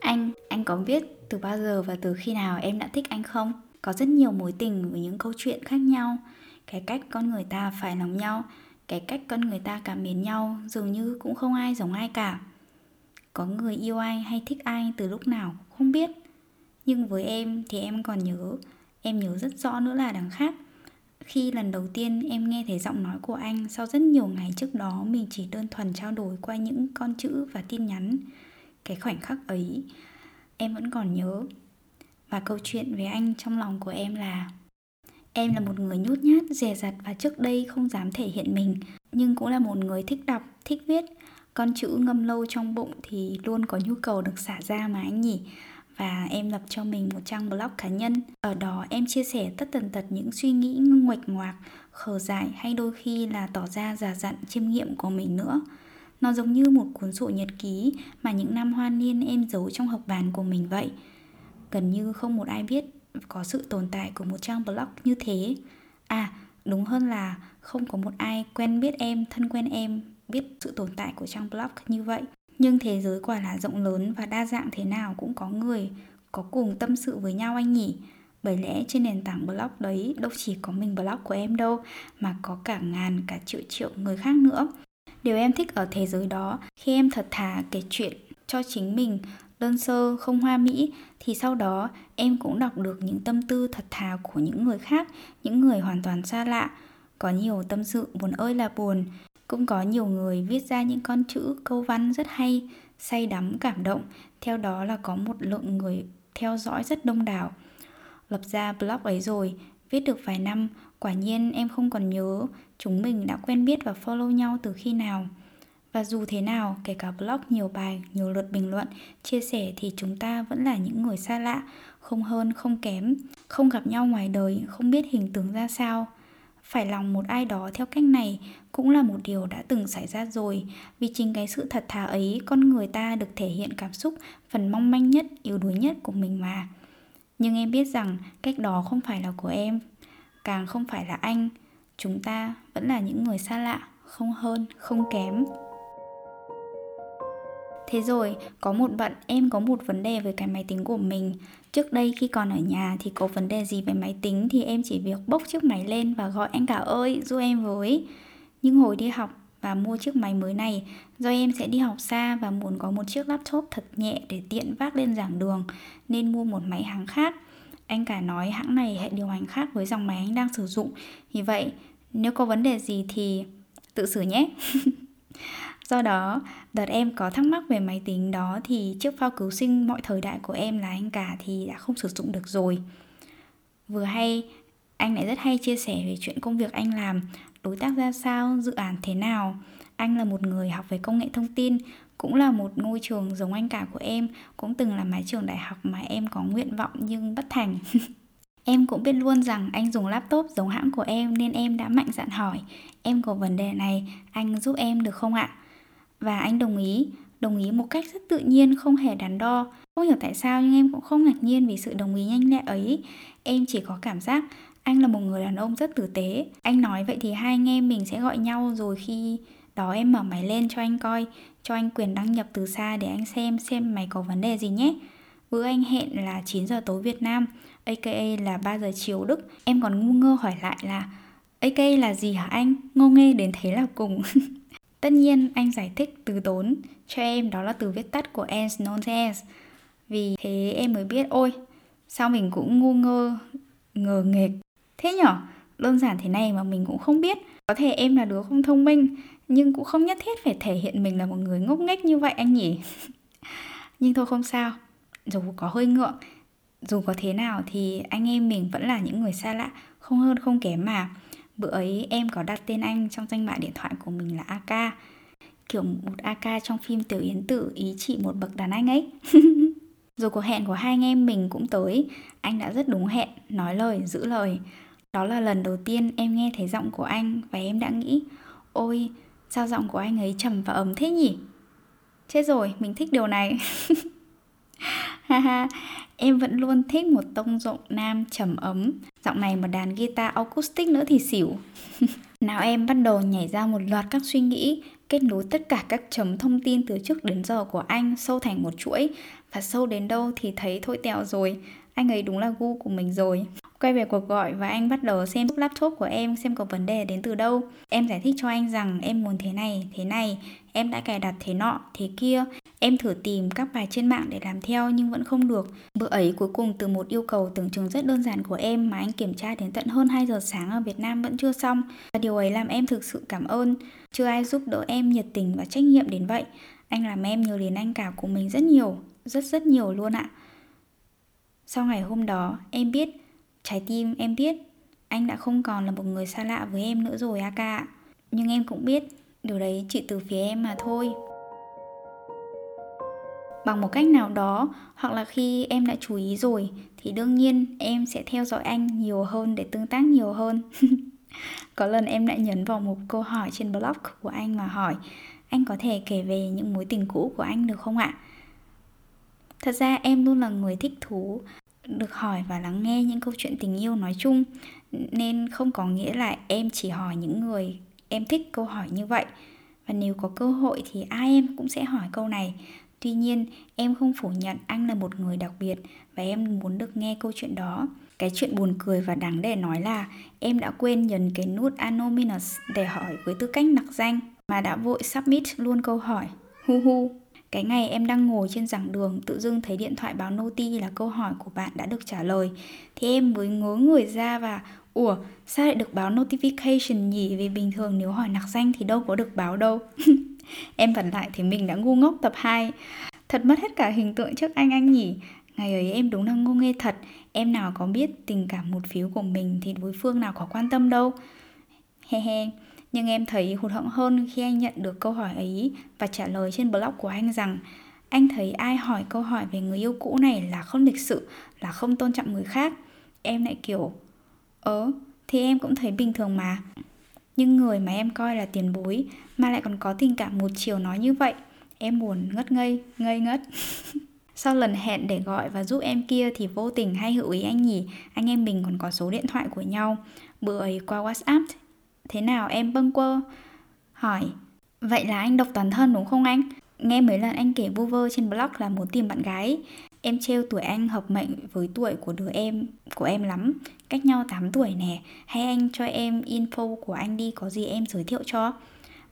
Anh, anh có biết từ bao giờ và từ khi nào em đã thích anh không? Có rất nhiều mối tình với những câu chuyện khác nhau. Cái cách con người ta phải lòng nhau Cái cách con người ta cảm mến nhau Dường như cũng không ai giống ai cả. Có người yêu ai hay thích ai từ lúc nào không biết. Nhưng với em thì em còn nhớ Em nhớ rất rõ nữa là đằng khác. Khi lần đầu tiên em nghe thấy giọng nói của anh sau rất nhiều ngày trước đó mình chỉ đơn thuần trao đổi qua những con chữ và tin nhắn cái khoảnh khắc ấy em vẫn còn nhớ và câu chuyện về anh trong lòng của em là em là một người nhút nhát dè dặt và trước đây không dám thể hiện mình nhưng cũng là một người thích đọc thích viết con chữ ngâm lâu trong bụng thì luôn có nhu cầu được xả ra mà anh nhỉ và em lập cho mình một trang blog cá nhân. Ở đó em chia sẻ tất tần tật những suy nghĩ nguệch ngoạc, khờ dại hay đôi khi là tỏ ra già dặn chiêm nghiệm của mình nữa. Nó giống như một cuốn sổ nhật ký mà những năm hoa niên em giấu trong học bàn của mình vậy. Gần như không một ai biết có sự tồn tại của một trang blog như thế. À, đúng hơn là không có một ai quen biết em, thân quen em biết sự tồn tại của trang blog như vậy. Nhưng thế giới quả là rộng lớn và đa dạng thế nào cũng có người có cùng tâm sự với nhau anh nhỉ. Bởi lẽ trên nền tảng blog đấy đâu chỉ có mình blog của em đâu mà có cả ngàn cả triệu triệu người khác nữa. Điều em thích ở thế giới đó khi em thật thà kể chuyện cho chính mình đơn sơ không hoa mỹ thì sau đó em cũng đọc được những tâm tư thật thà của những người khác, những người hoàn toàn xa lạ. Có nhiều tâm sự buồn ơi là buồn, cũng có nhiều người viết ra những con chữ câu văn rất hay, say đắm cảm động, theo đó là có một lượng người theo dõi rất đông đảo. Lập ra blog ấy rồi, viết được vài năm, quả nhiên em không còn nhớ chúng mình đã quen biết và follow nhau từ khi nào. Và dù thế nào, kể cả blog nhiều bài, nhiều lượt bình luận, chia sẻ thì chúng ta vẫn là những người xa lạ, không hơn, không kém, không gặp nhau ngoài đời, không biết hình tướng ra sao. Phải lòng một ai đó theo cách này cũng là một điều đã từng xảy ra rồi, vì chính cái sự thật thà ấy con người ta được thể hiện cảm xúc phần mong manh nhất, yếu đuối nhất của mình mà. Nhưng em biết rằng cách đó không phải là của em, càng không phải là anh, chúng ta vẫn là những người xa lạ, không hơn, không kém. Thế rồi, có một bận em có một vấn đề với cái máy tính của mình. Trước đây khi còn ở nhà thì có vấn đề gì về máy tính thì em chỉ việc bốc chiếc máy lên và gọi anh cả ơi giúp em với. Nhưng hồi đi học và mua chiếc máy mới này do em sẽ đi học xa và muốn có một chiếc laptop thật nhẹ để tiện vác lên giảng đường nên mua một máy hãng khác. Anh cả nói hãng này hệ điều hành khác với dòng máy anh đang sử dụng. Vì vậy, nếu có vấn đề gì thì tự xử nhé. Do đó, đợt em có thắc mắc về máy tính đó thì chiếc phao cứu sinh mọi thời đại của em là anh cả thì đã không sử dụng được rồi. Vừa hay, anh lại rất hay chia sẻ về chuyện công việc anh làm, đối tác ra sao, dự án thế nào. Anh là một người học về công nghệ thông tin, cũng là một ngôi trường giống anh cả của em, cũng từng là mái trường đại học mà em có nguyện vọng nhưng bất thành. Em cũng biết luôn rằng anh dùng laptop giống hãng của em nên em đã mạnh dạn hỏi Em có vấn đề này, anh giúp em được không ạ? Và anh đồng ý, đồng ý một cách rất tự nhiên, không hề đắn đo Không hiểu tại sao nhưng em cũng không ngạc nhiên vì sự đồng ý nhanh lẹ ấy Em chỉ có cảm giác anh là một người đàn ông rất tử tế Anh nói vậy thì hai anh em mình sẽ gọi nhau rồi khi đó em mở máy lên cho anh coi, Cho anh quyền đăng nhập từ xa để anh xem xem mày có vấn đề gì nhé Bữa anh hẹn là 9 giờ tối Việt Nam aka là 3 giờ chiều Đức. Em còn ngu ngơ hỏi lại là aka là gì hả anh? Ngô nghê đến thế là cùng. Tất nhiên, anh giải thích từ tốn cho em đó là từ viết tắt của as known as. Vì thế em mới biết, ôi, sao mình cũng ngu ngơ, ngờ nghệch thế nhở? Đơn giản thế này mà mình cũng không biết. Có thể em là đứa không thông minh nhưng cũng không nhất thiết phải thể hiện mình là một người ngốc nghếch như vậy anh nhỉ? Nhưng thôi không sao. Dù có hơi ngượng dù có thế nào thì anh em mình vẫn là những người xa lạ không hơn không kém mà. Bữa ấy em có đặt tên anh trong danh bạ điện thoại của mình là ak Kiểu một AK trong phim Tiểu Yến Tử ý chị một bậc đàn anh ấy. Rồi cuộc hẹn của hai anh em mình cũng tới Anh đã rất đúng hẹn, nói lời, giữ lời. Đó là lần đầu tiên em nghe thấy giọng của anh Và em đã nghĩ Ôi, sao giọng của anh ấy trầm và ấm thế nhỉ? Chết rồi, mình thích điều này. Haha, em vẫn luôn thích một tông giọng nam trầm ấm. Giọng này mà đàn guitar acoustic nữa thì xỉu. Nào em bắt đầu nhảy ra một loạt các suy nghĩ Kết nối tất cả các chấm thông tin từ trước đến giờ của anh sâu thành một chuỗi. Và sâu đến đâu thì thấy thôi tẹo rồi. Anh ấy đúng là gu của mình rồi Quay về cuộc gọi và anh bắt đầu xem laptop của em xem có vấn đề đến từ đâu. Em giải thích cho anh rằng em muốn thế này, thế này, em đã cài đặt thế nọ, thế kia. Em thử tìm các bài trên mạng để làm theo nhưng vẫn không được. Bữa ấy cuối cùng từ một yêu cầu tưởng chừng rất đơn giản của em mà anh kiểm tra đến tận hơn 2 giờ sáng ở Việt Nam vẫn chưa xong. Và điều ấy làm em thực sự cảm ơn. Chưa ai giúp đỡ em nhiệt tình và trách nhiệm đến vậy. Anh làm em nhớ đến anh cả của mình rất nhiều, rất rất nhiều luôn ạ. Sau ngày hôm đó, em biết Trái tim em biết anh đã không còn là một người xa lạ với em nữa rồi Aka Nhưng em cũng biết điều đấy chỉ từ phía em mà thôi. Bằng một cách nào đó hoặc là khi em đã chú ý rồi thì đương nhiên em sẽ theo dõi anh nhiều hơn để tương tác nhiều hơn. Có lần em đã nhấn vào một câu hỏi trên blog của anh mà hỏi Anh có thể kể về những mối tình cũ của anh được không ạ? Thật ra em luôn là người thích thú, được hỏi và lắng nghe những câu chuyện tình yêu nói chung, nên không có nghĩa là em chỉ hỏi những người em thích câu hỏi như vậy. Và nếu có cơ hội thì ai em cũng sẽ hỏi câu này. Tuy nhiên, em không phủ nhận anh là một người đặc biệt và em muốn được nghe câu chuyện đó. Cái chuyện buồn cười và đáng để nói là em đã quên nhấn cái nút anonymous để hỏi với tư cách nặc danh, mà đã vội submit luôn câu hỏi. Hu hu cái ngày em đang ngồi trên giảng đường, tự dưng thấy điện thoại báo noti là câu hỏi của bạn đã được trả lời. Thì em mới ngớ người ra và, ủa, sao lại được báo notification nhỉ? Vì bình thường nếu hỏi nặc danh thì đâu có được báo đâu. Em vặn lại thì mình đã ngu ngốc tập 2 thật mất hết cả hình tượng trước anh anh nhỉ? Ngày ấy em đúng là ngu nghê thật. Em nào có biết tình cảm một phiếu của mình thì đối phương nào có quan tâm đâu? He he nhưng em thấy hụt hẫng hơn khi anh nhận được câu hỏi ấy và trả lời trên blog của anh rằng anh thấy ai hỏi câu hỏi về người yêu cũ này là không lịch sự, là không tôn trọng người khác. Em lại kiểu, ớ, thì em cũng thấy bình thường mà. Nhưng người mà em coi là tiền bối mà lại còn có tình cảm một chiều nói như vậy, em buồn ngất ngây, ngây ngất. Sau lần hẹn để gọi và giúp em kia thì vô tình hay hữu ý anh nhỉ, anh em mình còn có số điện thoại của nhau. Bữa ấy qua WhatsApp Thế nào em bâng quơ? Hỏi. Vậy là anh độc toàn thân đúng không anh? Nghe mấy lần anh kể vu vơ trên blog là muốn tìm bạn gái. Em trêu tuổi anh hợp mệnh với tuổi của đứa em của em lắm. Cách nhau 8 tuổi nè. Hay anh cho em info của anh đi có gì em giới thiệu cho?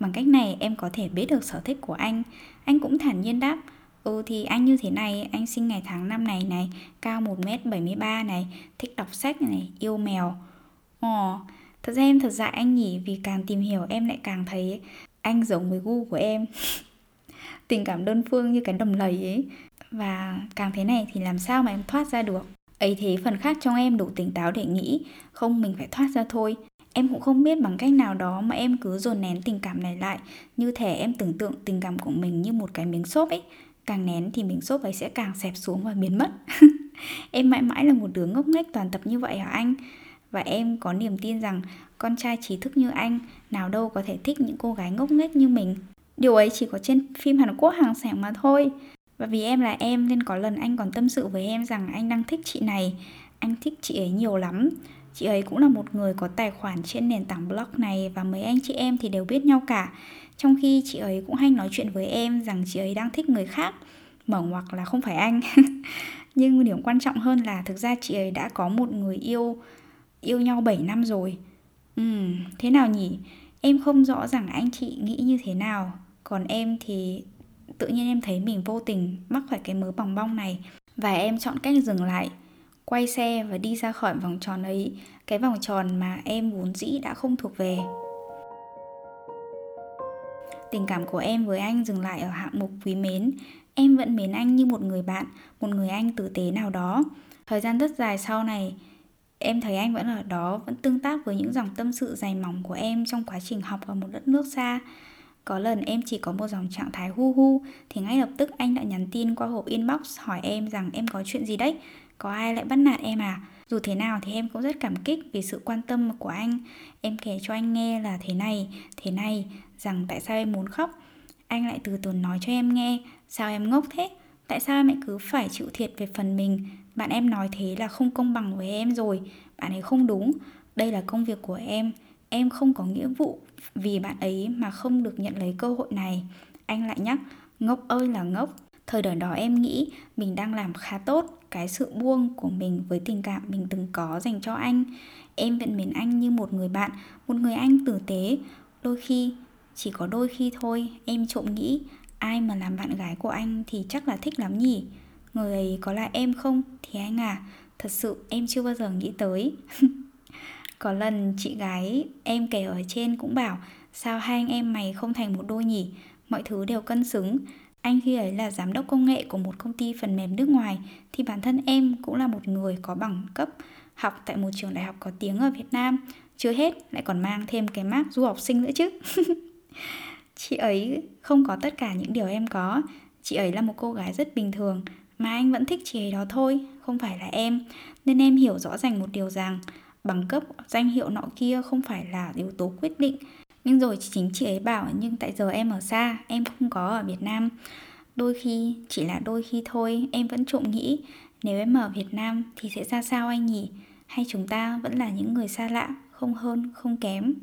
Bằng cách này em có thể biết được sở thích của anh. Anh cũng thản nhiên đáp Ừ thì anh như thế này, anh sinh ngày tháng năm này này Cao 1m73 này, thích đọc sách này, yêu mèo. Ồ, Thật ra em thật dại anh nhỉ, Vì càng tìm hiểu em lại càng thấy Anh giống với gu của em. Tình cảm đơn phương như cái đầm lầy ấy. Và càng thế này thì làm sao mà em thoát ra được? Ấy thế phần khác trong em đủ tỉnh táo để nghĩ, Không mình phải thoát ra thôi. Em cũng không biết bằng cách nào đó mà em cứ dồn nén tình cảm này lại. Như thể em tưởng tượng tình cảm của mình như một cái miếng xốp ấy. Càng nén thì miếng xốp ấy sẽ càng xẹp xuống và biến mất. Em mãi mãi là một đứa ngốc nghếch toàn tập như vậy hả anh? Và em có niềm tin rằng con trai trí thức như anh nào đâu có thể thích những cô gái ngốc nghếch như mình. Điều ấy chỉ có trên phim Hàn Quốc hàng sảng mà thôi. Và vì em là em nên có lần anh còn tâm sự với em rằng anh đang thích chị này, anh thích chị ấy nhiều lắm. Chị ấy cũng là một người có tài khoản trên nền tảng blog này và mấy anh chị em thì đều biết nhau cả. Trong khi chị ấy cũng hay nói chuyện với em rằng chị ấy đang thích người khác, mở ngoặc là không phải anh. Nhưng điểm quan trọng hơn là thực ra chị ấy đã có một người yêu yêu nhau 7 năm rồi. Ừ, thế nào nhỉ? Em không rõ rằng anh chị nghĩ như thế nào. Còn em thì tự nhiên em thấy mình vô tình mắc phải cái mớ bòng bong này. Và em chọn cách dừng lại Quay xe và đi ra khỏi vòng tròn ấy. Cái vòng tròn mà em vốn dĩ đã không thuộc về. Tình cảm của em với anh dừng lại ở hạng mục quý mến. Em vẫn mến anh như một người bạn Một người anh tử tế nào đó. Thời gian rất dài sau này Em thấy anh vẫn ở đó, vẫn tương tác với những dòng tâm sự dày mỏng của em trong quá trình học ở một đất nước xa. Có lần em chỉ có một dòng trạng thái hu hu thì ngay lập tức anh đã nhắn tin qua hộp inbox hỏi em rằng em có chuyện gì đấy, có ai lại bắt nạt em à? Dù thế nào thì em cũng rất cảm kích vì sự quan tâm của anh. Em kể cho anh nghe là thế này, thế này, rằng tại sao em muốn khóc. Anh lại từ từ nói cho em nghe, sao em ngốc thế? Tại sao mẹ cứ phải chịu thiệt về phần mình? Bạn em nói thế là không công bằng với em rồi, bạn ấy không đúng. Đây là công việc của em, em không có nghĩa vụ vì bạn ấy mà không được nhận lấy cơ hội này. Anh lại nhắc, ngốc ơi là ngốc. Thời điểm đó em nghĩ mình đang làm khá tốt cái sự buông của mình với tình cảm mình từng có dành cho anh. Em vẫn mến anh như một người bạn, một người anh tử tế. Đôi khi, chỉ có đôi khi thôi, em trộm nghĩ ai mà làm bạn gái của anh thì chắc là thích lắm nhỉ. Người ấy có là em không? Thì anh à, thật sự em chưa bao giờ nghĩ tới. có lần chị gái em kể ở trên cũng bảo sao hai anh em mày không thành một đôi nhỉ? Mọi thứ đều cân xứng anh khi ấy là giám đốc công nghệ của một công ty phần mềm nước ngoài thì bản thân em cũng là một người có bằng cấp học tại một trường đại học có tiếng ở Việt Nam. Chưa hết lại còn mang thêm cái mác du học sinh nữa chứ. chị ấy không có tất cả những điều em có. Chị ấy là một cô gái rất bình thường mà anh vẫn thích chị ấy đó thôi, không phải là em. Nên em hiểu rõ ràng một điều rằng bằng cấp, danh hiệu nọ kia không phải là yếu tố quyết định nhưng rồi chính chị ấy bảo nhưng tại giờ em ở xa em không có ở việt nam đôi khi chỉ là đôi khi thôi em vẫn trộm nghĩ nếu em ở việt nam thì sẽ ra sao anh nhỉ hay chúng ta vẫn là những người xa lạ không hơn không kém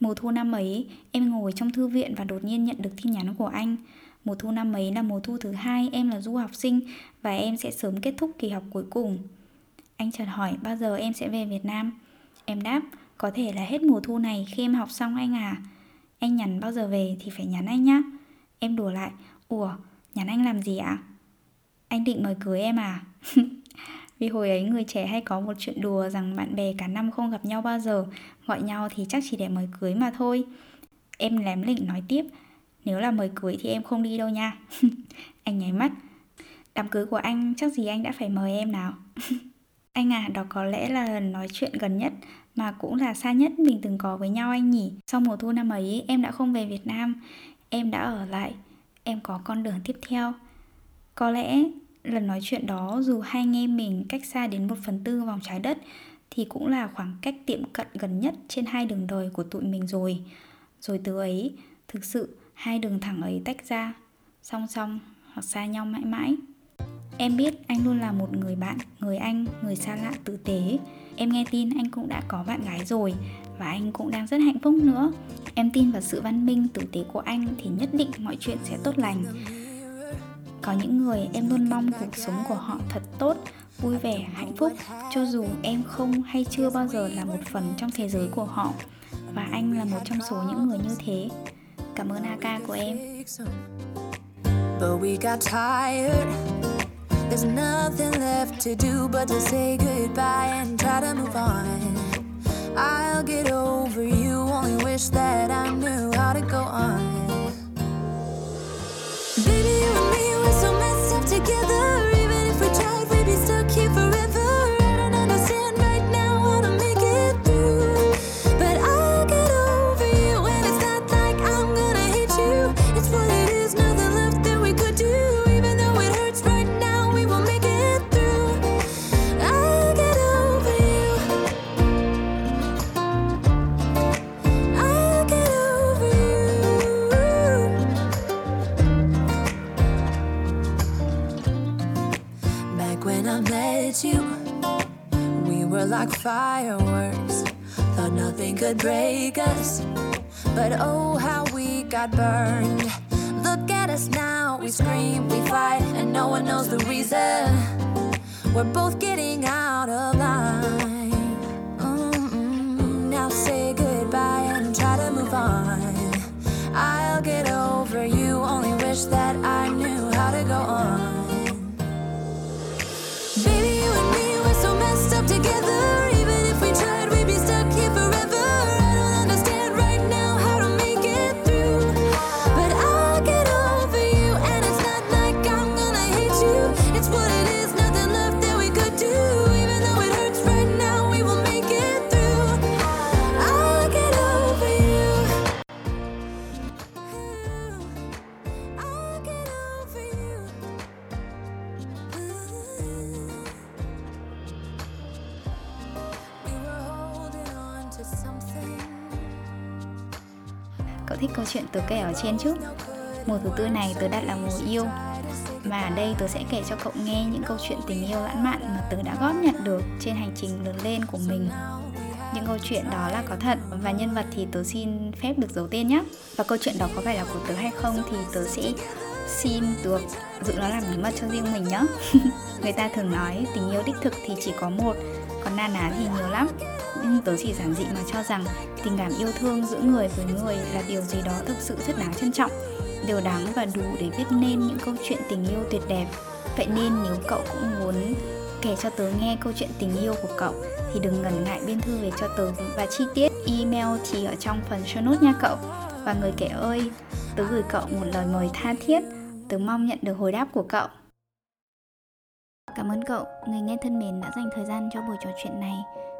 mùa thu năm ấy, em ngồi trong thư viện và đột nhiên nhận được tin nhắn của anh. Mùa thu năm ấy là mùa thu thứ hai em là du học sinh và em sẽ sớm kết thúc kỳ học cuối cùng. Anh chợt hỏi, bao giờ em sẽ về việt nam? Em đáp, có thể là hết mùa thu này khi em học xong anh à. Anh nhắn bao giờ về thì phải nhắn anh nhá. Em đùa lại, Ủa, nhắn anh làm gì ạ? Anh định mời cưới em à? Vì hồi ấy người trẻ hay có một chuyện đùa rằng bạn bè cả năm không gặp nhau bao giờ Gọi nhau thì chắc chỉ để mời cưới mà thôi. Em lém lỉnh nói tiếp Nếu là mời cưới thì em không đi đâu nha. Anh nháy mắt. Đám cưới của anh chắc gì anh đã phải mời em nào? Anh à, đó có lẽ là lần nói chuyện gần nhất mà cũng là xa nhất mình từng có với nhau anh nhỉ. Sau mùa thu năm ấy em đã không về Việt Nam, em đã ở lại, em có con đường tiếp theo. Có lẽ lần nói chuyện đó dù hai anh em mình cách xa đến một phần tư vòng trái đất thì cũng là khoảng cách tiệm cận gần nhất trên hai đường đời của tụi mình rồi. Rồi từ ấy, thực sự hai đường thẳng ấy tách ra, song song hoặc xa nhau mãi mãi. Em biết anh luôn là một người bạn, người anh, người xa lạ tử tế Em nghe tin anh cũng đã có bạn gái rồi và anh cũng đang rất hạnh phúc nữa. Em tin vào sự văn minh tử tế của anh thì nhất định mọi chuyện sẽ tốt lành. Có những người em luôn mong cuộc sống của họ thật tốt, vui vẻ, hạnh phúc cho dù em không hay chưa bao giờ là một phần trong thế giới của họ và anh là một trong số những người như thế. Cảm ơn AK của em. But we got tired There's nothing left to do but to say goodbye and try to move on. I'll get over you, only wish that I fireworks. Thought nothing could break us. But oh, how we got burned. Look at us now, we scream, we fight, and no one knows the reason. We're both getting out of line. Cậu thích câu chuyện tớ kể ở trên chứ? Mùa thứ tư này tớ đặt là mùa yêu. Và ở đây tớ sẽ kể cho cậu nghe những câu chuyện tình yêu lãng mạn mà tớ đã góp nhặt được trên hành trình lớn lên của mình. Những câu chuyện đó là có thật và nhân vật thì tớ xin phép được giấu tên nhé. Và câu chuyện đó có phải là của tớ hay không thì tớ sẽ xin được giữ nó làm bí mật cho riêng mình nhé. Người ta thường nói tình yêu đích thực thì chỉ có một, còn na ná thì nhiều lắm nhưng tớ chỉ giản dị mà cho rằng tình cảm yêu thương giữa người với người là điều gì đó thực sự rất đáng trân trọng điều đáng và đủ để viết nên những câu chuyện tình yêu tuyệt đẹp. Vậy nên nếu cậu cũng muốn kể cho tớ nghe câu chuyện tình yêu của cậu thì đừng ngần ngại biên thư về cho tớ và chi tiết email thì ở trong phần show notes nha cậu. Và người kể ơi tớ gửi cậu một lời mời tha thiết. Tớ mong nhận được hồi đáp của cậu. Cảm ơn cậu, người nghe thân mến đã dành thời gian cho buổi trò chuyện này.